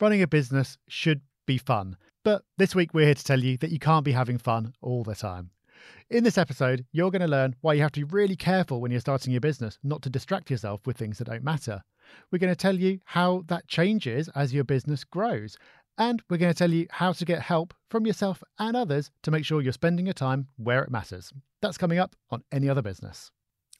running a business should be fun. But this week, we're here to tell you that you can't be having fun all the time. In this episode, you're going to learn why you have to be really careful when you're starting your business not to distract yourself with things that don't matter. We're going to tell you how that changes as your business grows. And we're going to tell you how to get help from yourself and others to make sure you're spending your time where it matters. That's coming up on Any Other Business.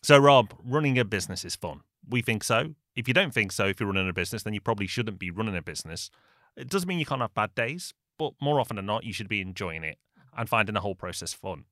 So, Rob, running a business is fun. We think so. If you don't think so, if you're running a business, then you probably shouldn't be running a business. It doesn't mean you can't have bad days, but more often than not, you should be enjoying it and finding the whole process fun.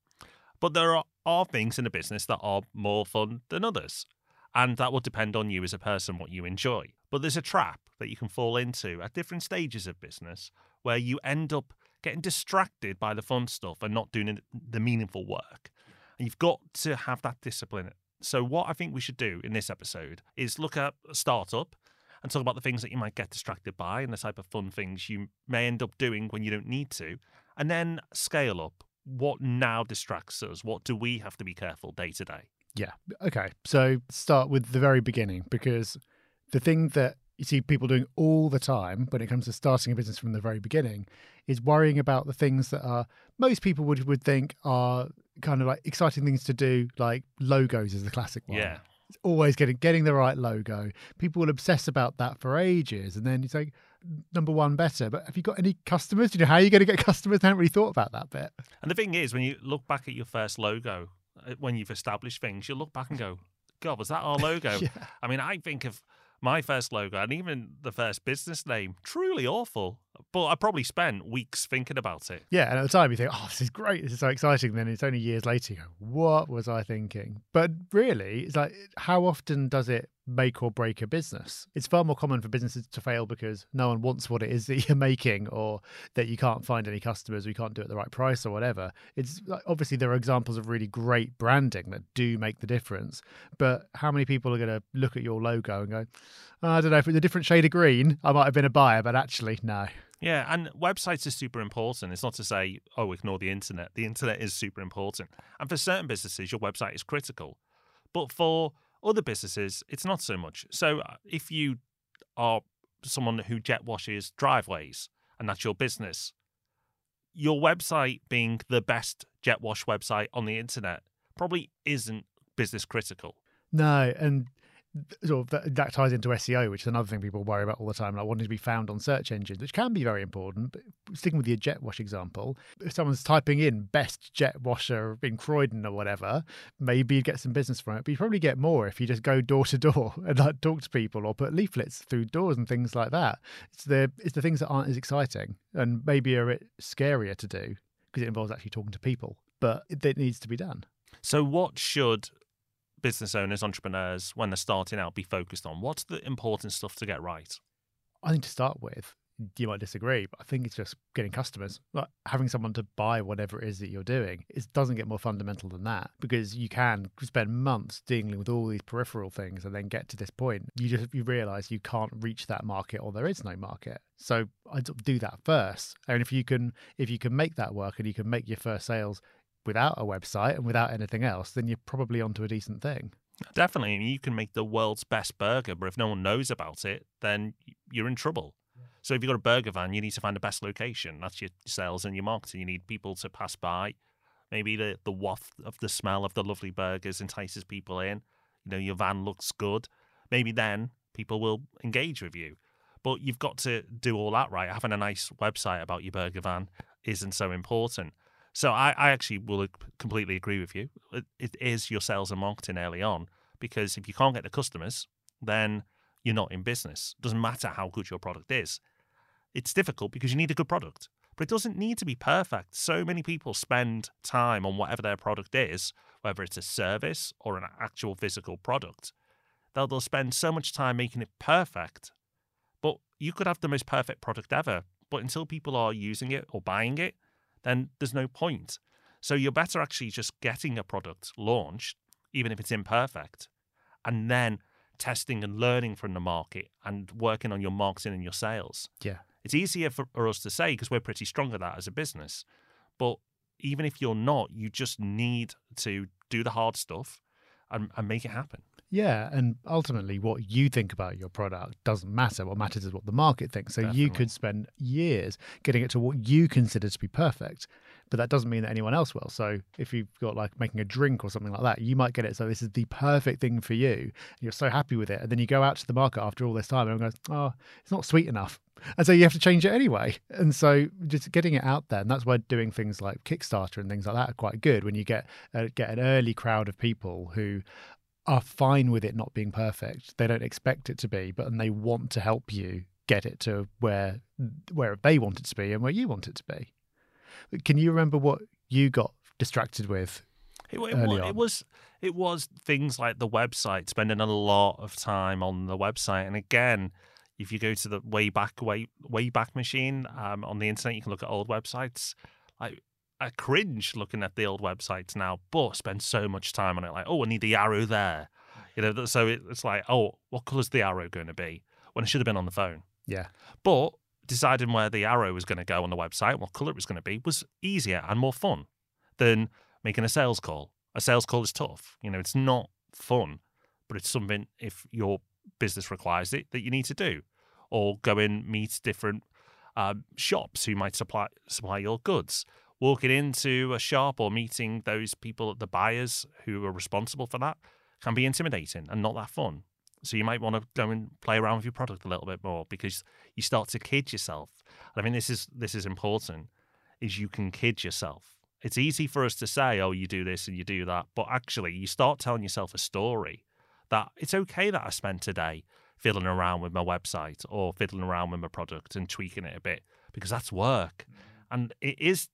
But there are, are things in a business that are more fun than others. And that will depend on you as a person, what you enjoy. But there's a trap that you can fall into at different stages of business where you end up getting distracted by the fun stuff and not doing the meaningful work. And you've got to have that discipline. So, what I think we should do in this episode is look at a startup and talk about the things that you might get distracted by and the type of fun things you may end up doing when you don't need to. And then scale up what now distracts us? What do we have to be careful day to day? Yeah. Okay. So start with the very beginning because the thing that you see people doing all the time when it comes to starting a business from the very beginning is worrying about the things that are most people would would think are kind of like exciting things to do, like logos is the classic one. Yeah. It's always getting getting the right logo. People will obsess about that for ages, and then you say number one better. But have you got any customers? Do you know how are you're going to get customers? I haven't really thought about that bit. And the thing is, when you look back at your first logo, uh, when you've established things, you look back and go, God, was that our logo? yeah. I mean, I think of my first logo and even the first business name, truly awful. But I probably spent weeks thinking about it. Yeah, and at the time you think, oh, this is great, this is so exciting. Then it's only years later you go, what was I thinking? But really, it's like, how often does it make or break a business. It's far more common for businesses to fail because no one wants what it is that you're making or that you can't find any customers you can't do it at the right price or whatever. It's like, obviously there are examples of really great branding that do make the difference, but how many people are going to look at your logo and go, I don't know, if it's a different shade of green, I might have been a buyer, but actually, no. Yeah, and websites are super important. It's not to say, oh, ignore the internet. The internet is super important. And for certain businesses, your website is critical. But for other businesses, it's not so much. So uh, if you are someone who jet washes driveways and that's your business, your website being the best jet wash website on the internet probably isn't business critical. No, and sort of that, that, ties into SEO, which is another thing people worry about all the time, like wanting to be found on search engines, which can be very important. But sticking with your jet wash example, if someone's typing in best jet washer in Croydon or whatever, maybe you get some business from it. But you probably get more if you just go door to door and like talk to people or put leaflets through doors and things like that. It's the it's the things that aren't as exciting and maybe are a bit scarier to do because it involves actually talking to people, but it, it needs to be done. So, what should business owners, entrepreneurs, when they're starting out, be focused on? What's the important stuff to get right? I think to start with, you might disagree, but I think it's just getting customers, like having someone to buy whatever it is that you're doing. It doesn't get more fundamental than that because you can spend months dealing with all these peripheral things and then get to this point. You just you realize you can't reach that market or there is no market. So I do that first, and if you can if you can make that work and you can make your first sales without a website and without anything else, then you're probably onto a decent thing. Definitely. You can make the world's best burger, but if no one knows about it, then you're in trouble. So if you've got a burger van, you need to find the best location. That's your sales and your marketing. You need people to pass by. Maybe the, the waft of the smell of the lovely burgers entices people in. You know, your van looks good. Maybe then people will engage with you. But you've got to do all that right. Having a nice website about your burger van isn't so important. So I, I actually will completely agree with you. It, it is your sales and marketing early on because if you can't get the customers, then you're not in business. It doesn't matter how good your product is. It's difficult because you need a good product, but it doesn't need to be perfect. So many people spend time on whatever their product is, whether it's a service or an actual physical product. They'll, they'll spend so much time making it perfect, but you could have the most perfect product ever. But until people are using it or buying it, then there's no point. So you're better actually just getting a product launched, even if it's imperfect, and then testing and learning from the market and working on your marketing and your sales. Yeah. It's easier for, for us to say because we're pretty strong at that as a business. But even if you're not, you just need to do the hard stuff and, and make it happen. Yeah, and ultimately, what you think about your product doesn't matter. What matters is what the market thinks. So you could spend years getting it to what you consider to be perfect, but that doesn't mean that anyone else will. So if you've got like making a drink or something like that, you might get it so this is the perfect thing for you, and you're so happy with it, and then you go out to the market after all this time and goes, oh, it's not sweet enough. And so you have to change it anyway. And so just getting it out there, and that's why doing things like Kickstarter and things like that are quite good when you get uh, get an early crowd of people who are fine with it not being perfect. They don't expect it to be, but and they want to help you get it to where where they want it to be and where you want it to be. Can you remember what you got distracted with? It, it, on. it was it was things like the website, spending a lot of time on the website, and again, if you go to the way back way way back machine um, on the internet, you can look at old websites. Like I cringe looking at the old websites now, but spend so much time on it. Like, oh, I need the arrow there, you know. So it, it's like, oh, what colour's the arrow going to be? When it should have been on the phone. Yeah. But deciding where the arrow was going to go on the website, what color it was going to be, was easier and more fun than making a sales call. A sales call is tough. You know, it's not fun, but it's something if your business requires it that you need to do, or go and meet different um, shops who might supply supply your goods. Walking into a shop or meeting those people, at the buyers who are responsible for that, can be intimidating and not that fun. So you might want to go and play around with your product a little bit more because you start to kid yourself. And I mean, this is this is important. Is you can kid yourself. It's easy for us to say, "Oh, you do this and you do that," but actually, you start telling yourself a story that it's okay that I spent today fiddling around with my website or fiddling around with my product and tweaking it a bit because that's work, mm. and it is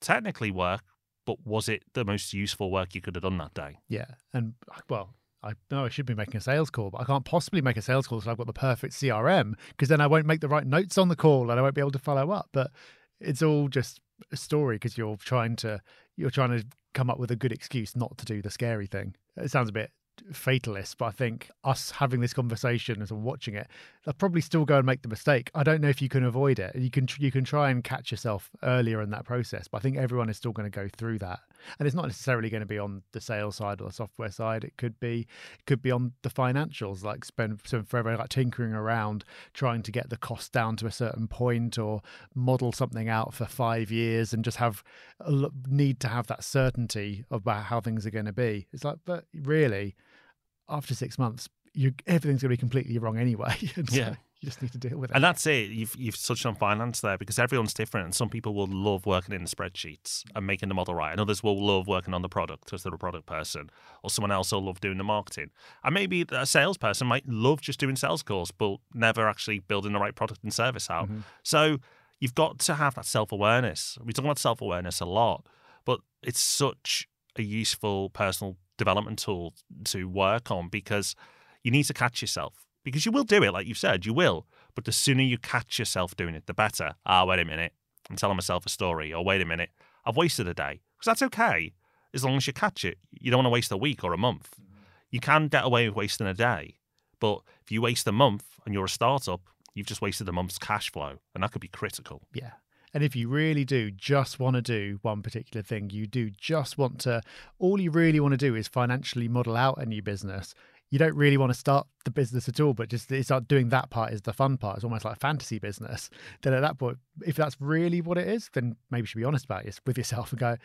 technically work. But was it the most useful work you could have done that day? Yeah. And uh, well, I know I should be making a sales call, but I can't possibly make a sales call until I've got the perfect CRM because then I won't make the right notes on the call and I won't be able to follow up. But it's all just a story because you're trying to you're trying to come up with a good excuse not to do the scary thing. It sounds a bit fatalist, but I think us having this conversation and watching it, I'll probably still go and make the mistake. I don't know if you can avoid it. You can you can try and catch yourself earlier in that process, but I think everyone is still going to go through that. And it's not necessarily going to be on the sales side or the software side. It could be it could be on the financials, like spend some forever like tinkering around trying to get the cost down to a certain point or model something out for five years and just have need to have that certainty about how things are going to be. It's like, but really, after six months, you everything's going to be completely wrong anyway. and so Yeah. you just need to deal with it. And that's it. You've you've touched on finance there because everyone's different, and some people will love working in the spreadsheets and making the model right, and others will love working on the product because they're a product person, or someone else will love doing the marketing. And maybe a salesperson might love just doing sales calls, but never actually building the right product and service out. Mhm. So you've got to have that self awareness. We talk about self awareness a lot, but it's such a useful personal development tool to work on because you need to catch yourself because you will do it, like you've said, you will. But the sooner you catch yourself doing it, the better. Ah, wait a minute, I'm telling myself a story, or wait a minute, I've wasted a day because that's okay as long as you catch it. You don't want to waste a week or a month. You can get away with wasting a day, but if you waste a month and you're a startup, you've just wasted a month's cash flow, and that could be critical. Yeah. And if you really do just want to do one particular thing, you do just want to, all you really want to do is financially model out a new business. You don't really want to start the business at all, but just it's like doing that part is the fun part. It's almost like fantasy business. Then at that point, if that's really what it is, then maybe you should be honest about it with yourself and go,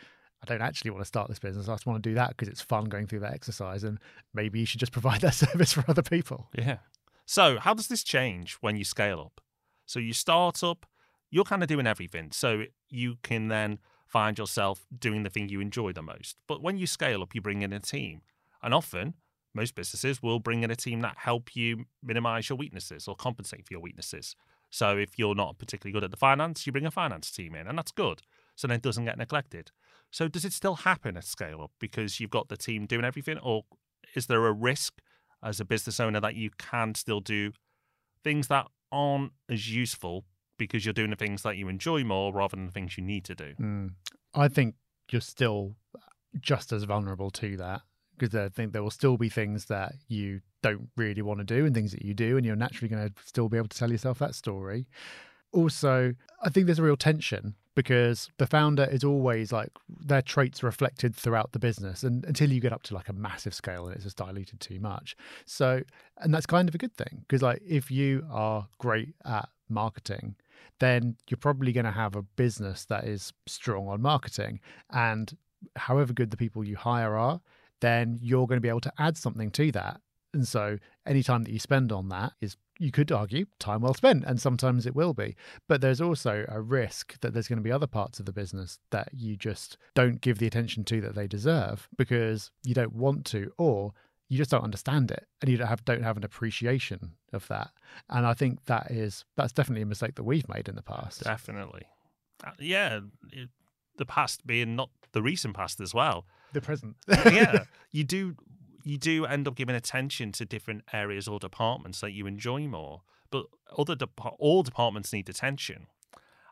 I don't actually want to start this business. I just want to do that because it's fun going through that exercise. And maybe you should just provide that service for other people. Yeah. So, how does this change when you scale up? So, you start up, you're kind of doing everything. So, you can then find yourself doing the thing you enjoy the most. But when you scale up, you bring in a team. And often, most businesses will bring in a team that help you minimize your weaknesses or compensate for your weaknesses. So, if you're not particularly good at the finance, you bring a finance team in, and that's good. So then it doesn't get neglected. So, does it still happen at scale up because you've got the team doing everything, or is there a risk as a business owner that you can still do things that aren't as useful because you're doing the things that you enjoy more rather than the things you need to do? Mm. I think you're still just as vulnerable to that because I think there will still be things that you don't really want to do and things that you do, and you're naturally going to still be able to tell yourself that story. Also, I think there's a real tension because the founder is always like their traits reflected throughout the business and until you get up to like a massive scale and it's just diluted too much so and that's kind of a good thing because like if you are great at marketing then you're probably going to have a business that is strong on marketing. And however good the people you hire are then you're going to be able to add something to that. And so any time that you spend on that is you could argue time well spent and sometimes it will be. But there's also a risk that there's going to be other parts of the business that you just don't give the attention to that they deserve because you don't want to or you just don't understand it and you don't have don't have an appreciation of that and i think that is that's definitely a mistake that we've made in the past Definitely. Uh, yeah, it, the past being not the recent past as well. the present yeah, you do you do end up giving attention to different areas or departments that you enjoy more, but other dep- all departments need attention.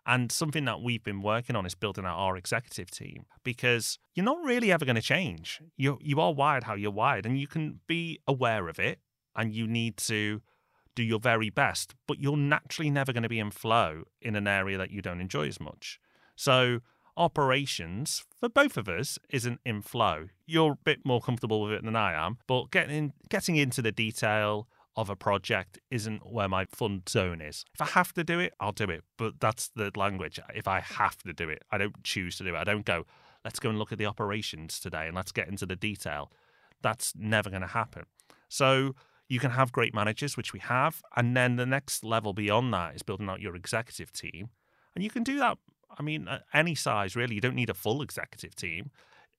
And something that we've been working on is building out our executive team because you're not really ever going to change. You you are wired how you're wired, and you can be aware of it, and you need to do your very best. But you're naturally never going to be in flow in an area that you don't enjoy as much. So operations for both of us isn't in flow. You're a bit more comfortable with it than I am, but getting getting into the detail of a project isn't where my fun zone is. If I have to do it, I'll do it. But that's the language. If I have to do it, I don't choose to do it. I don't go, let's go and look at the operations today and let's get into the detail. That's never going to happen. So you can have great managers, which we have. And then the next level beyond that is building out your executive team. And you can do that I mean, any size, really. You don't need a full executive team.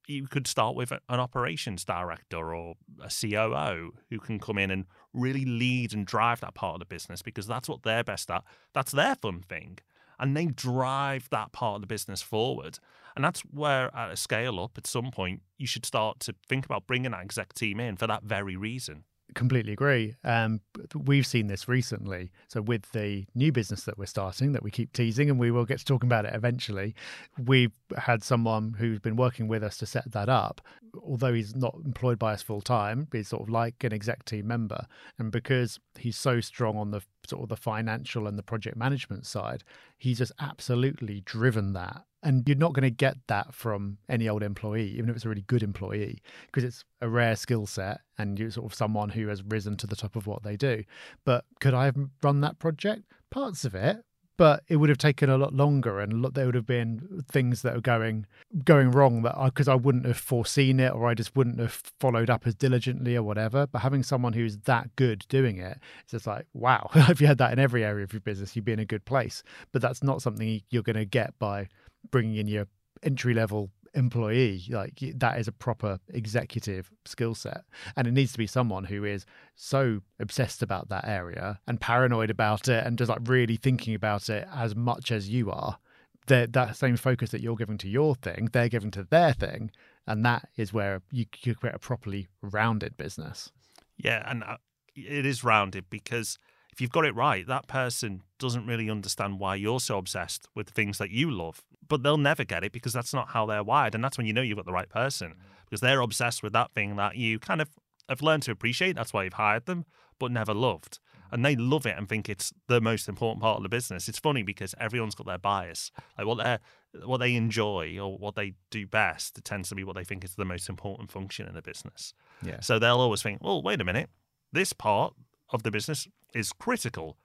You could start with an operations director or a COO who can come in and really lead and drive that part of the business because that's what they're best at. That's their fun thing. And they drive that part of the business forward. And that's where, at a scale up, at some point, you should start to think about bringing that exec team in for that very reason completely agree. Um, we've seen this recently. So with the new business that we're starting, that we keep teasing, and we will get to talking about it eventually. We've had someone who's been working with us to set that up. Although he's not employed by us full time, he's sort of like an exec team member, and because he's so strong on the sort of the financial and the project management side, he's just absolutely driven that and you're not going to get that from any old employee, even if it's a really good employee, because it's a rare skill set and you're sort of someone who has risen to the top of what they do. But could I have run that project? Parts of it, but it would have taken a lot longer and there would have been things that are going going wrong that because I, I, wouldn't have foreseen it or I just wouldn't have followed up as diligently or whatever. But having someone who's that good doing it, it's just like wow. if you had that in every area of your business, you'd be in a good place. But that's not something you're going to get by bringing in your entry level employee like that is a proper executive skill set. And it needs to be someone who is so obsessed about that area and paranoid about it and just like really thinking about it as much as you are. That that same focus that you're giving to your thing they're giving to their thing. And that is where you, you create a properly rounded business. Yeah and uh, it is rounded because if you've got it right, that person doesn't really understand why you're so obsessed with things that you love. But they'll never get it because that's not how they're wired. And that's when you know you've got the right person because they're obsessed with that thing that you kind of have learned to appreciate. That's why you've hired them, but never loved. And they love it and think it's the most important part of the business. It's funny because everyone's got their bias. Like what they what they enjoy or what they do best it tends to be what they think is the most important function in the business. Yeah. So they'll always think, well, wait a minute, this part of the business is critical.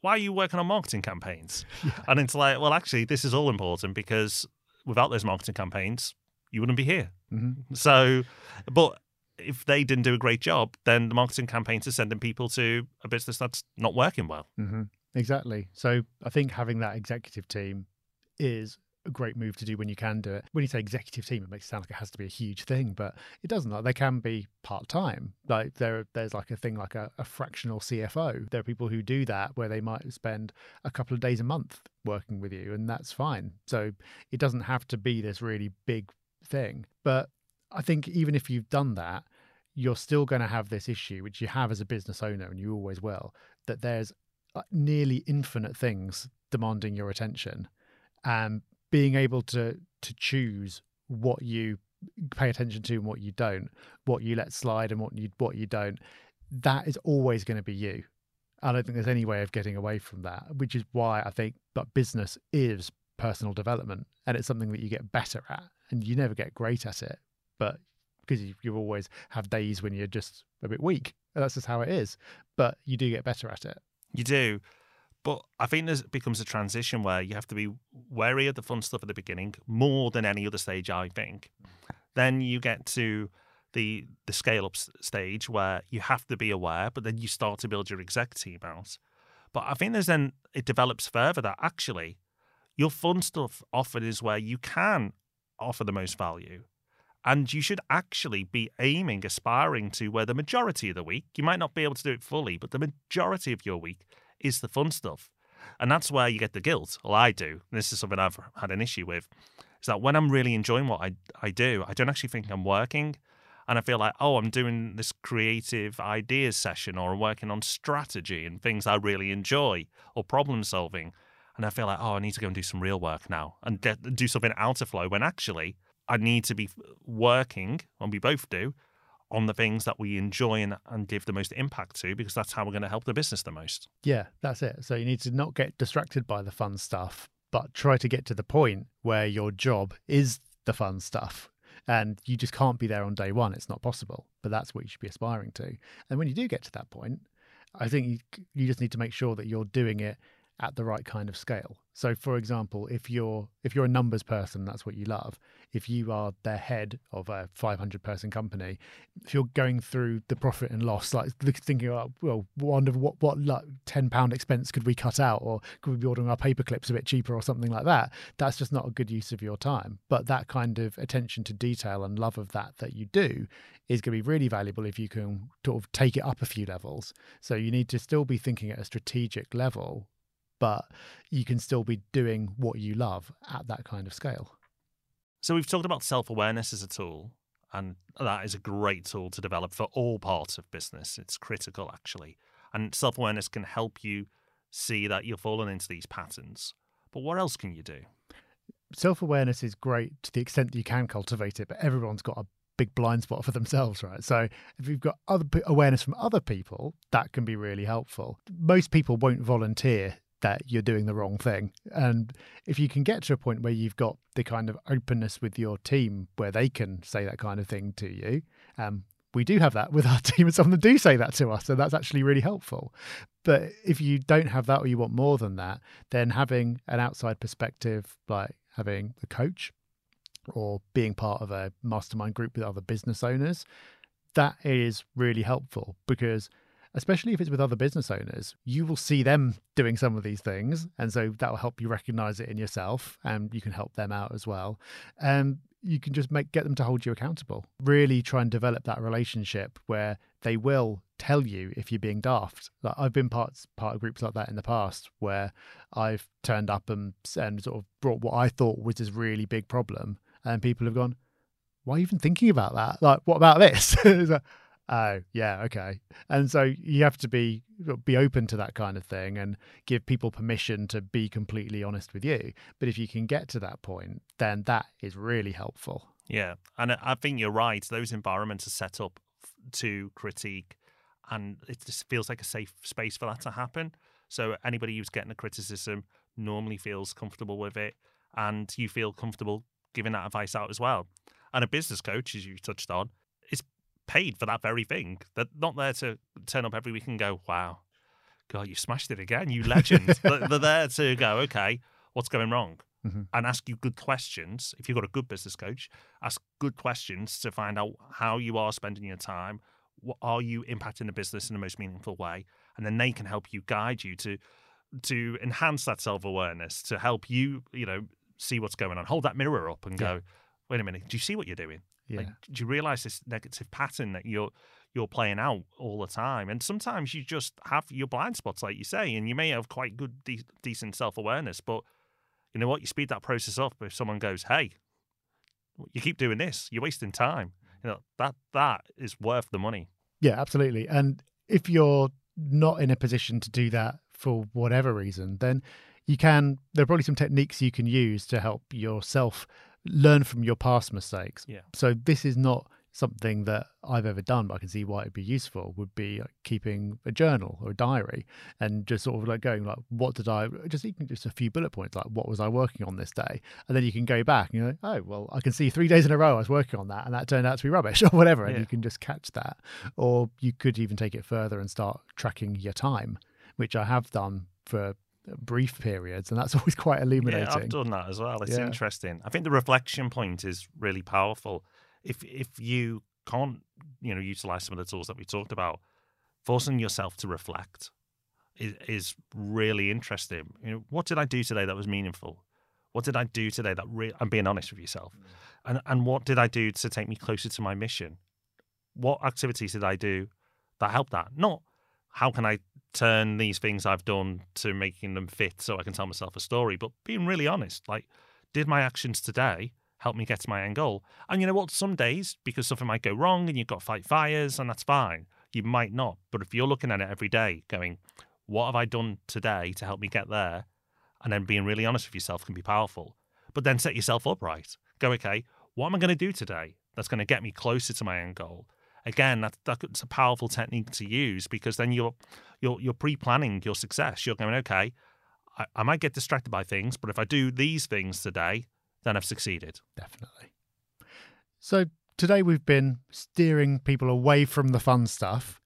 Why are you working on marketing campaigns? Yeah. And it's like, well, actually, this is all important because without those marketing campaigns, you wouldn't be here. Mm-hmm. So, but if they didn't do a great job, then the marketing campaigns are sending people to a business that's not working well. Mm-hmm. Exactly. So I think having that executive team is a great move to do when you can do it. When you say executive team, it makes it sound like it has to be a huge thing, but it doesn't. Like they can be part time. Like there, there's like a thing like a, a, fractional CFO. There are people who do that where they might spend a couple of days a month working with you, and that's fine. So it doesn't have to be this really big thing. But I think even if you've done that, you're still going to have this issue, which you have as a business owner, and you always will, that there's nearly infinite things demanding your attention. And being able to to choose what you pay attention to and what you don't, what you let slide and what you what you don't, that is always going to be you. I don't think there's any way of getting away from that, which is why I think that business is personal development and it's something that you get better at and you never get great at it but because you, you always have days when you're just a bit weak that's just how it is but you do get better at it You do. But I think there becomes a transition where you have to be wary of the fun stuff at the beginning more than any other stage, I think. Then you get to the the scale up stage where you have to be aware, but then you start to build your exec team out. But I think there's then it develops further that actually your fun stuff often is where you can offer the most value. And you should actually be aiming, aspiring to where the majority of the week, you might not be able to do it fully, but the majority of your week is the fun stuff. And that's where you get the guilt. Well, I do. This is something I've had an issue with. Is that when I'm really enjoying what I, I do, I don't actually think I'm working. And I feel like, oh, I'm doing this creative ideas session or I'm working on strategy and things I really enjoy or problem solving. And I feel like, oh, I need to go and do some real work now and get, do something out of flow when actually I need to be working, and we both do, on the things that we enjoy and, and give the most impact to because that's how we're going to help the business the most. Yeah, that's it. So you need to not get distracted by the fun stuff, but try to get to the point where your job is the fun stuff. And you just can't be there on day one. It's not possible. But that's what you should be aspiring to. And when you do get to that point, I think you, you just need to make sure that you're doing it at the right kind of scale. So for example, if you're if you're a numbers person, that's what you love. If you are the head of a 500 person company, if you're going through the profit and loss, like thinking, oh, well, wonder what what like 10 pound expense could we cut out, or could we be ordering our paper clips a bit cheaper, or something like that. That's just not a good use of your time. But that kind of attention to detail and love of that that you do is going to be really valuable if you can sort of take it up a few levels. So you need to still be thinking at a strategic level but you can still be doing what you love at that kind of scale. So we've talked about self awareness as a tool, and that is a great tool to develop for all parts of business. It's critical, actually. And self awareness can help you see that you're falling into these patterns. But what else can you do? Self awareness is great to the extent that you can cultivate it, but everyone's got a big blind spot for themselves, right? So if you've got other awareness from other people, that can be really helpful. Most people won't volunteer that you're doing the wrong thing. And if you can get to a point where you've got the kind of openness with your team where they can say that kind of thing to you, um, we do have that with our team, and some of them do say that to us, so that's actually really helpful. But if you don't have that or you want more than that, then having an outside perspective, like having a coach or being part of a mastermind group with other business owners, that is really helpful because especially if it's with other business owners, you will see them doing some of these things. And so that will help you recognize it in yourself and you can help them out as well. And you can just make get them to hold you accountable. Really try and develop that relationship where they will tell you if you're being daft. Like I've been part part of groups like that in the past where I've turned up and and sort of brought what I thought was this really big problem and people have gone, Why even thinking about that? Like, what about this? Oh yeah, okay. And so you have to be uh, be open to that kind of thing and give people permission to be completely honest with you. But if you can get to that point, then that is really helpful. Yeah, and I- think you're right. Those environments are set up to critique, and it just feels like a safe space for that to happen. So anybody who's getting a criticism normally feels comfortable with it, and you feel comfortable giving that advice out as well. And a business coach, as you touched on, paid for that very thing. They're not there to turn up every week and go, "Wow, God, you smashed it again, you legend." They're there to go, "Okay, what's going wrong?" Mhm. and ask you good questions. If you've got a good business coach, ask good questions to find out how you are spending your time. What are you impacting the business in the most meaningful way? And then they can help you guide you to to enhance that self awareness, to help you, you know, see what's going on. Hold that mirror up and Yeah. go, wait a minute, do you see what you're doing? Yeah. Like, do you realize this negative pattern that you're you're playing out all the time? And sometimes you just have your blind spots, like you say, and you may have quite good, de- decent self awareness, but you know what? You speed that process up if someone goes, "Hey, you keep doing this, you're wasting time." You know that that is worth the money. Yeah, absolutely. And if you're not in a position to do that for whatever reason, then you can, there are probably some techniques you can use to help yourself learn from your past mistakes. Yeah. So this is not something that I've ever done, but I can see why it'd be useful, would be keeping a journal or a diary and just sort of like going like, what did I just even just a few bullet points like what was I working on this day, and then you can go back and you're like, oh well, I can see three days in a row I was working on that, and that turned out to be rubbish or whatever, and Yeah. you can just catch that, or you could even take it further and start tracking your time, which I have done for brief periods, and that's always quite Yeah, illuminating. I've done that as well. It's Yeah. interesting. I think the reflection point is really powerful. If if you can't, you know, utilize some of the tools that we talked about, forcing yourself to reflect is, is really interesting. You know, what did I do today that was meaningful? What did I do today that re- I'm being honest with yourself, mm. and and what did I do to take me closer to my mission? What activities did I do that helped that? Not how can I turn these things I've done to making them fit so I can tell myself a story, but being really honest, like, did my actions today help me get to my end goal? And you know what? Some days, because something might go wrong and you've got to fight fires, and that's fine, you might not. But if you're looking at it every day, going, what have I done today to help me get there? And then being really honest with yourself can be powerful. But then set yourself up right. Go, okay, what am I going to do today that's going to get me closer to my end goal? Again, that, that's a powerful technique to use because then you're you're you're pre-planning your success. You're going, okay, I, I might get distracted by things, but if I do these things today, then I've succeeded. Definitely. So today we've been steering people away from the fun stuff.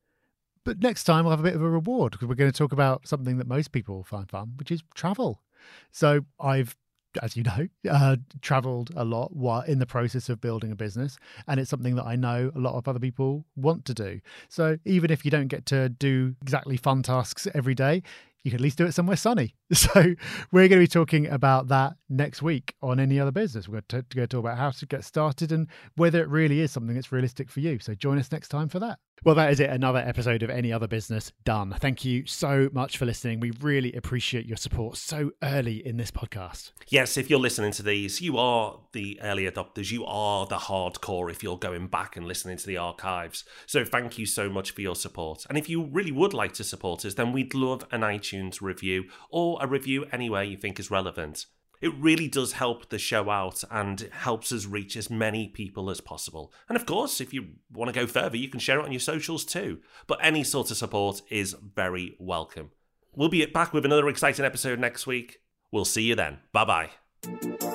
But next time we'll have a bit of a reward because we're going to talk about something that most people will find fun, which is travel. So I've, as you know, uh, traveled a lot while in the process of building a business, and it's something that I know a lot of other people want to do. So even if you don't get to do exactly fun tasks every day, you can at least do it somewhere sunny. So we're going to be talking about that next week on any other business. We're going to, to go talk about how to get started and whether it really is something that's realistic for you. So join us next time for that. Well, that is it. Another episode of Any Other Business done. Thank you so much for listening. We really appreciate your support so early in this podcast. Yes, if you're listening to these, you are the early adopters. You are the hardcore if you're going back and listening to the archives. So thank you so much for your support. And if you really would like to support us, then we'd love an iTunes review or a review anywhere you think is relevant. It really does help the show out and helps us reach as many people as possible. And of course, if you want to go further, you can share it on your socials too. But any sort of support is very welcome. We'll be back with another exciting episode next week. We'll see you then. Bye bye.